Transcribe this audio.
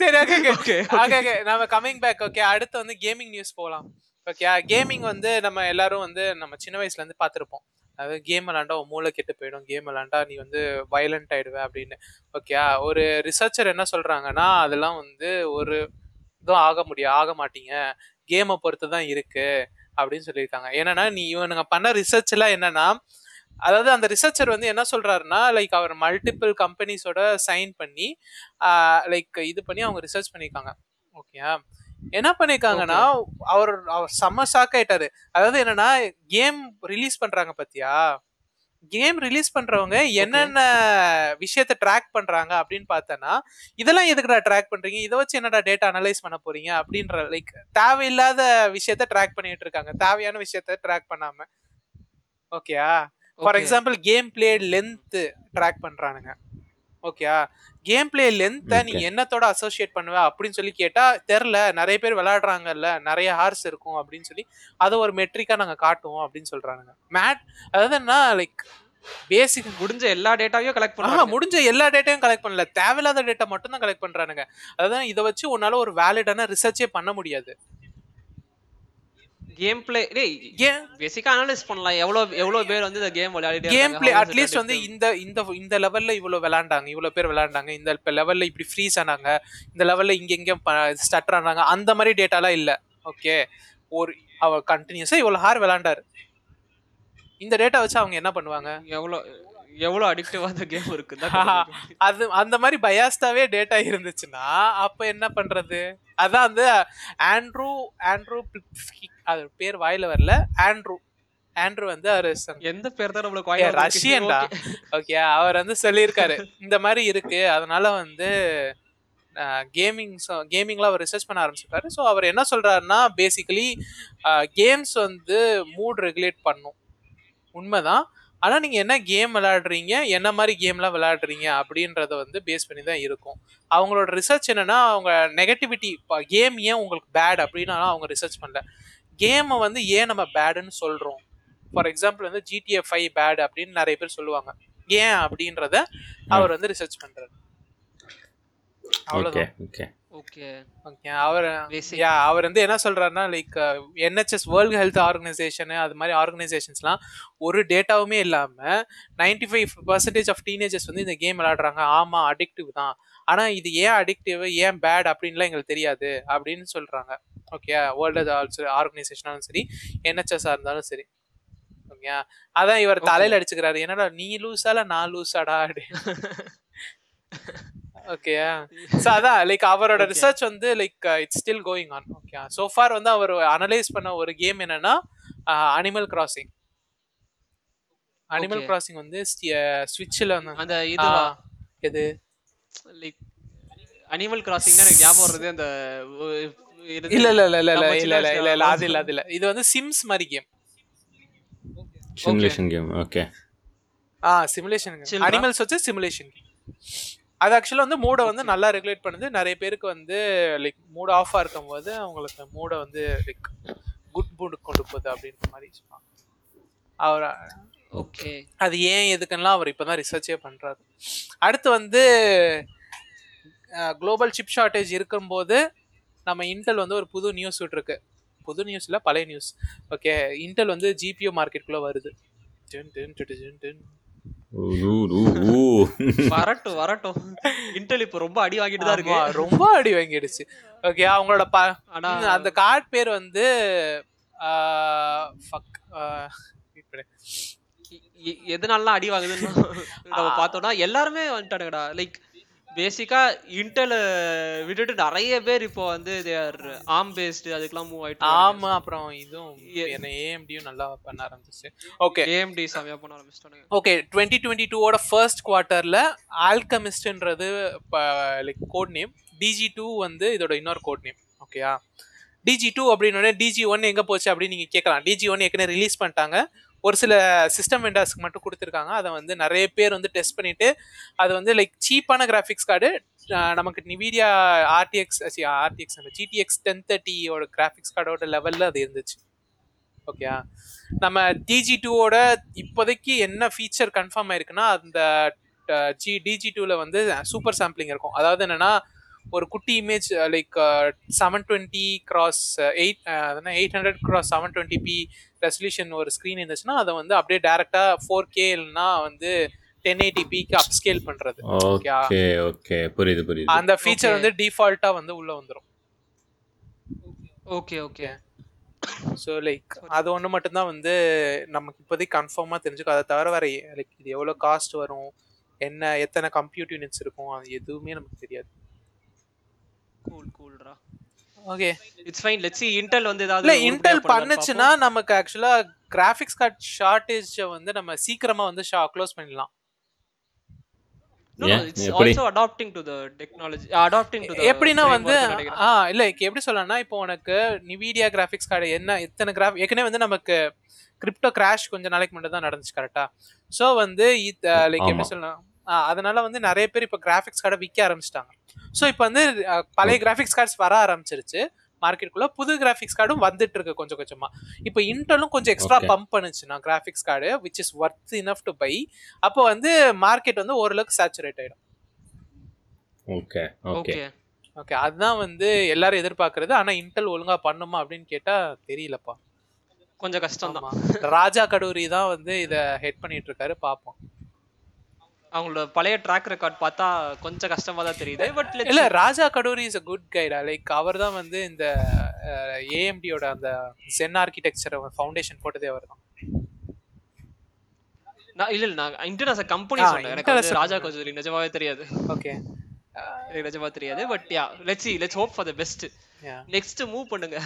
சரி okay okay okay okay நம்ம coming back okay அடுத்து வந்து கேமிங் நியூஸ் போகலாம் ஓகே கேமிங் வந்து நம்ம எல்லாரும் வந்து நம்ம சின்ன வயசுல இருந்து பார்த்துருப்போம். அதாவது கேம் விளாண்டா மூளை கெட்டு போயிடும். கேம் விளாண்டா நீ வந்து வயலண்ட் ஆயிடுவ அப்படின்னு. ஓகே ஒரு ரிசர்ச்சர் என்ன சொல்றாங்கன்னா அதெல்லாம் வந்து ஒரு இதுவும் ஆக முடியும் ஆக மாட்டீங்க. கேமை பொறுத்து தான் இருக்கு அப்படின்னு சொல்லியிருக்காங்க. என்னன்னா நீ இவனுங்க பண்ண ரிசர்ச் எல்லாம் என்னன்னா அதாவது அந்த ரிசர்ச்சர் வந்து என்ன சொல்றாருன்னா லைக் அவர் மல்டிபிள் கம்பெனிஸோட சைன் பண்ணி லைக் இது பண்ணி அவங்க ரிசர்ச் பண்ணியிருக்காங்க. ஓகே என்ன பண்ணிருக்காங்கன்னா அவர் அவர் செம்ம ஷாக் ஆயிட்டாரு. அதாவது என்னன்னா கேம் ரிலீஸ் பண்றாங்க பாத்தியா? கேம் ரிலீஸ் பண்றவங்க என்னென்ன விஷயத்த ட்ராக் பண்றாங்க அப்படின்னு பார்த்தனா இதெல்லாம் எதுக்குடா ட்ராக் பண்றீங்க? இதை வச்சு என்னடா டேட்டா அனலைஸ் பண்ண போறீங்க? அப்படின்ற லைக் தேவையில்லாத விஷயத்த ட்ராக் பண்ணிட்டு இருக்காங்க. தேவையான விஷயத்த ட்ராக் பண்ணாம. ஓகேயா for. Example game play length track பண்றானுங்க. ஓகேயா கேம் பிளே லென்த்தை நீ Okay. என்னத்தோட அசோசியேட் பண்ணுவ அப்படின்னு சொல்லி கேட்டா தெரில. நிறைய பேர் விளையாடுறாங்கல்ல. நிறைய ஹார்ஸ் இருக்கும் அப்படின்னு சொல்லி அதை ஒரு மெட்ரிக்கா நாங்க காட்டுவோம் அப்படின்னு சொல்றானுங்க. மேட் அதாவது என்ன லைக் பேசிக் முடிஞ்ச எல்லா டேட்டாவையும் கலெக்ட் பண்ணுவாங்க முடிஞ்ச எல்லா டேட்டாயும் கலெக்ட் பண்ணல. தேவையில்லாத டேட்டா மட்டும் தான் கலெக்ட் பண்றானுங்க. அதாவது இதை வச்சு உன்னால ஒரு வேலிடான ரிசர்ச்சே பண்ண முடியாது. கேம் பிளே டேய் கேம் பேசிக்கா அனலைஸ் பண்ணலாம். எவ்வளவு எவ்வளவு பேர் வந்து இந்த கேம் விளையாடிட்டு கேம் பிளே அட்லீஸ்ட் வந்து? இந்த இந்த இந்த லெவல்ல இவ்வளவு விளையாண்டாங்க இவ்வளவு பேர் விளையாண்டாங்க இந்த லெவல்ல இப்படி ஃப்ரீஸ் ஆனாங்க இந்த லெவல்ல இங்க இங்க ஸ்டட்டர் ஆனாங்க அந்த மாதிரி டேட்டாலாம் இல்ல. ஓகே ஒரு அவ கண்டினியூஸா இவ்வளவு ஹார் விளையாண்டாரு. இந்த டேட்டா வச்சு அவங்க என்ன பண்ணுவாங்க? எவ்வளவு எவ்வளவு அடிக்டிவா அந்த கேம் இருக்கு அது அந்த மாதிரி பயாஸ்டாவே டேட்டா இருந்துச்சுன்னா அப்ப என்ன பண்றது? அதான் வந்து ஆண்ட்ரூ ஆண்ட்ரூ அது பேர் வாயில வரல. ஆண்ட்ரூ ஆண்ட்ரூ வந்து அவரு எந்த பேர் தான் நம்மளுக்கு வாயில? ரஷ்யன்டா. ஓகே அவர் வந்து சொல்லியிருக்காரு. இந்த மாதிரி இருக்கு. அதனால வந்து கேமிங் கேமிங்ல அவர் ரிசர்ச் பண்ண ஆரம்பிச்சிருக்காரு. ஸோ அவர் என்ன சொல்றாருன்னா பேசிக்கலி கேம்ஸ் வந்து மூட் ரெகுலேட் பண்ணும். உண்மைதான். ஆனா நீங்க என்ன கேம் விளையாடுறீங்க? என்ன மாதிரி கேம்லாம் விளையாடுறீங்க? அப்படின்றத வந்து பேஸ் பண்ணி தான் இருக்கும். அவங்களோட ரிசர்ச் என்னன்னா அவங்க நெகட்டிவிட்டி கேம் ஏன் உங்களுக்கு பேட் அப்படின்னு அவங்க ரிசர்ச் பண்ணல. கேமை வந்து ஏன் நம்ம பேடுன்னு சொல்றோம்? ஃபார் எக்ஸாம்பிள் வந்து ஜிடிஏ ஃபைவ் பேட் அப்படின்னு நிறைய பேர் சொல்லுவாங்க. ஏன் அப்படின்றத அவர் வந்து ரிசர்ச் பண்றாரு. ஓகே அவ்வளவுதான் ஓகே. ஓகே ஓகே அவர். யா அவர் வந்து என்ன சொல்றாருன்னா like NHS world health organisation அது மாதிரி ஆர்கனைசேஷன்ஸ்லாம் ஒரு டேட்டாவுமே இல்லாம 95% ஃபைவ் பர்சன்டேஜ் ஆஃப் டீனேஜர்ஸ் வந்து இந்த கேம் விளையாடுறாங்க. ஆமா அடிக்டிவ் தான். ஆனா இது ஏன் அடிக்டிவ் ஏன் பேட் அப்படின்லாம் எங்களுக்கு தெரியாது அப்படின்னு சொல்றாங்க. ஓகே வேர்ல்டு ஆர்கனைசேஷனாலும் சரி என்ஹெச்எஸ்ஆ இருந்தாலும் சரி. ஓகே அதான் இவர். தலையில அடிச்சுக்கிறாரு. என்னடா நீ லூஸால நான் லூஸாடா அப்படி ஓகே ஸோ அதான் லைக் அவரோட Okay. ரிசர்ச் வந்து like it's still going on okay so for வந்து அவர் அனலைஸ் பண்ண ஒரு கேம் என்னன்னா Animal Crossing Animal Okay. Crossing வந்து ஸ்விட்சில் வந்து அந்த இதுவா? ஆ, எது? லைக் அனிமல் கிராசிங் எனக்கு ஞாபகம் வருது அந்த இது- இல்ல இல்ல இல்ல இல்ல இல்ல இல்ல இல்ல இல்ல அது இல்ல அது இல்ல. இது வந்து சிம்ஸ் மாதிரி கேம் சிமுலேஷன் கேம் ஓகே ஆ சிமுலேஷன். அனிமல்ஸ் வச்சு சிமுலேஷன் அது ஆக்சுவலாக வந்து மூடை வந்து நல்லா ரெகுலேட் பண்ணுது. நிறைய பேருக்கு வந்து லைக் மூட் ஆஃபாக இருக்கும்போது அவங்களுக்கு மூடை வந்து லைக் குட் மூடு கொண்டு போகுது அப்படின்ற மாதிரி சொன்னாங்க அவர் ஓகே அது ஏன் எதுக்குன்னா அவர் இப்போ தான் ரிசர்ச்சே பண்ணுறாரு அடுத்து வந்து குளோபல் சிப் ஷார்ட்டேஜ் இருக்கும்போது நம்ம இன்டெல் வந்து ஒரு புது நியூஸ் விட்டுருக்கு. புது நியூஸ் இல்லை பழைய நியூஸ் ஓகே இன்டெல் வந்து ஜிபிஓ மார்க்கெட்டுக்குள்ளே வருது. வரட்டும் வரட்டும். இன்டெல் இப்போ ரொம்ப அடி வாங்கிட்டு தான் இருக்கு. ரொம்ப அடி வாங்கிடுச்சு. ஓகே அவங்களோட ப அந்த கார்டு பேர் வந்து ஃபக் எதனாலலாம் அடி வாங்குதுன்னு நம்ம பார்த்தோம்னா எல்லாருமே வந்துட்டானுங்கடா. லைக் பேசிக்கா இன்டெல் விட்டுட்டு நிறைய பேர் இப்போ வந்து தேர் ஆம் பேஸ்டு அதுக்கெல்லாம் மூவ் ஆயிட்டு ஆமா அப்புறம் இதுவும் என்ன ஏஎம்டியும் நல்லா பண்ண ஆரம்பிச்சிச்சு. ஓகே ஏஎம்டி செமையா பண்ண ஆரம்பிச்சிட்டானுங்க. ஓகே டுவெண்ட்டி டுவெண்ட்டி டூவோட ஃபர்ஸ்ட் குவார்ட்டரில் ஆல்கமிஸ்ட்ன்றது like code name DG two வந்து இதோட இன்னொரு கோட் நேம் ஓகேயா டிஜி டூ அப்படின்னு டிஜி ஒன் எங்கே போச்சு அப்படின்னு நீங்கள் கேட்கலாம். டிஜி ஒன் ஏற்கனவே ரிலீஸ் பண்ணிட்டாங்க. ஒரு சில சிஸ்டம் வெண்டாஸ்க்கு மட்டும் கொடுத்துருக்காங்க. அதை வந்து நிறைய பேர் வந்து டெஸ்ட் பண்ணிட்டு அது வந்து லைக் சீப்பான கிராஃபிக்ஸ் கார்டு நமக்கு நிவீடியா ஆர்டிஎக்ஸ் ஆர்டிஎக்ஸ் அந்த ஜிடிஎக்ஸ் டென் தேர்ட்டியோட கிராஃபிக்ஸ் கார்டோட லெவலில் அது இருந்துச்சு. ஓகே நம்ம டிஜி டூவோட இப்போதைக்கு என்ன ஃபீச்சர் கன்ஃபார்ம் ஆயிருக்குன்னா அந்த ஜி டிஜி டூவில் வந்து சூப்பர் சாம்பிளிங் இருக்கும். அதாவது என்னென்னா ஒரு குட்டி image like seven twenty cross eight eight hundred cross seven twenty p resolution ஒரு ஸ்க்ரீன் இருந்துச்சுன்னா அதை வந்து அப்படியே டேரெக்டாக ஃபோர் கே இல்லைனா வந்து டென் எயிட்டி பிக்கு அப்ஸ்கேல் பண்ணுறது ஓகே ஓகே புரியுது புரியுது. அந்த ஃபீச்சர் Okay. வந்து டிஃபால்ட்டாக வந்து உள்ளே வந்துடும் ஓகே ஓகே ஸோ லைக் அது ஒன்று மட்டும்தான் வந்து நமக்கு இப்போதைக்கு கன்ஃபார்மாக தெரிஞ்சுக்கும். அதை தவிர வேற லைக் இது எவ்வளோ காஸ்ட் வரும்? என்ன எத்தனை கம்ப்யூட் யூனிட்ஸ் இருக்கும்? அது எதுவுமே நமக்கு தெரியாது. Cool கூல்ரா okay it's fine let's see Intel வந்து ஏதாவது இல்ல இன்டெல் பண்ணுச்சுன்னா நமக்கு ஆக்சுவலா கிராஃபிக்ஸ் கார்டு ஷார்டேஜ் வந்து நம்ம சீக்கிரமா வந்து க்ளோஸ் பண்ணிடலாம் No, no, ஏன்? it's எப்படி? also adapting to the technology, adapting to the எப்படின்னா வந்து. ஆ இல்ல எப்படி சொல்லலாம்னா இப்போ உனக்கு நிவிடியா கிராஃபிக்ஸ் கார்டு என்ன எத்தனை கிராஃப் ஏற்கனவே வந்து நமக்கு கிரிப்டோ கிராஷ் கொஞ்ச நாளைக்கு மட்டும் தான் நடந்துச்சு கரெக்டா ஸோ வந்து லைக் எப்படி. சொல்லலாம் அதனால வந்து நிறைய பேர் இப்போ கிராஃபிக்ஸ் கார்டை விற்க ஆரம்பிச்சிட்டாங்க ஸோ இப்போ வந்து பழைய கிராஃபிக்ஸ் கார்ட்ஸ் வர ஆரம்பிச்சிருச்சு. மார்க்கெட்டுக்குள்ள புது கிராஃபிக்ஸ் கார்டும் வந்துட்டு இருக்கு கொஞ்சம் கொஞ்சமா. இப்போ இன்டலும் கொஞ்சம் எக்ஸ்ட்ரா. பம்ப் பண்ணுச்சுன்னா graphics card which is worth enough to buy அப்போ வந்து மார்க்கெட் வந்து ஓரளவுக்கு சேச்சுரேட் ஆயிடும். Okay okay Okay. ஓகே அதுதான் வந்து எல்லாரும் எதிர்பார்க்கறது. ஆனா இன்டெல் ஒழுங்கா பண்ணுமா அப்படின்னு கேட்டா தெரியலப்பா. கொஞ்சம் கஷ்டம் தான். ராஜா கடூரி தான் வந்து இத ஹெட் பண்ணிட்டு இருக்காரு பாப்போம். அவங்களோட பழைய ட்ராக் ரெக்கார்ட் பார்த்தா கொஞ்சம் கஷ்டமா தான் தெரியுது. பட் இல்ல Raja Koduri is a good கைடா like அவர் தான் வந்து இந்த ஏஎம்டியோட அந்த சென் ஆர்கிடெக்சர் ஃபவுண்டேஷன் போட்டதே அவர் தான். நான் இல்ல இல்ல நான் as a கம்பெனி சொன்னேன். எனக்கு ராஜா. கஜூரி நிஜமாவே தெரியாது. ஓகே எனக்கு நிஜமா தெரியாது but yeah let's let's hope for the best next move பண்ணுங்க.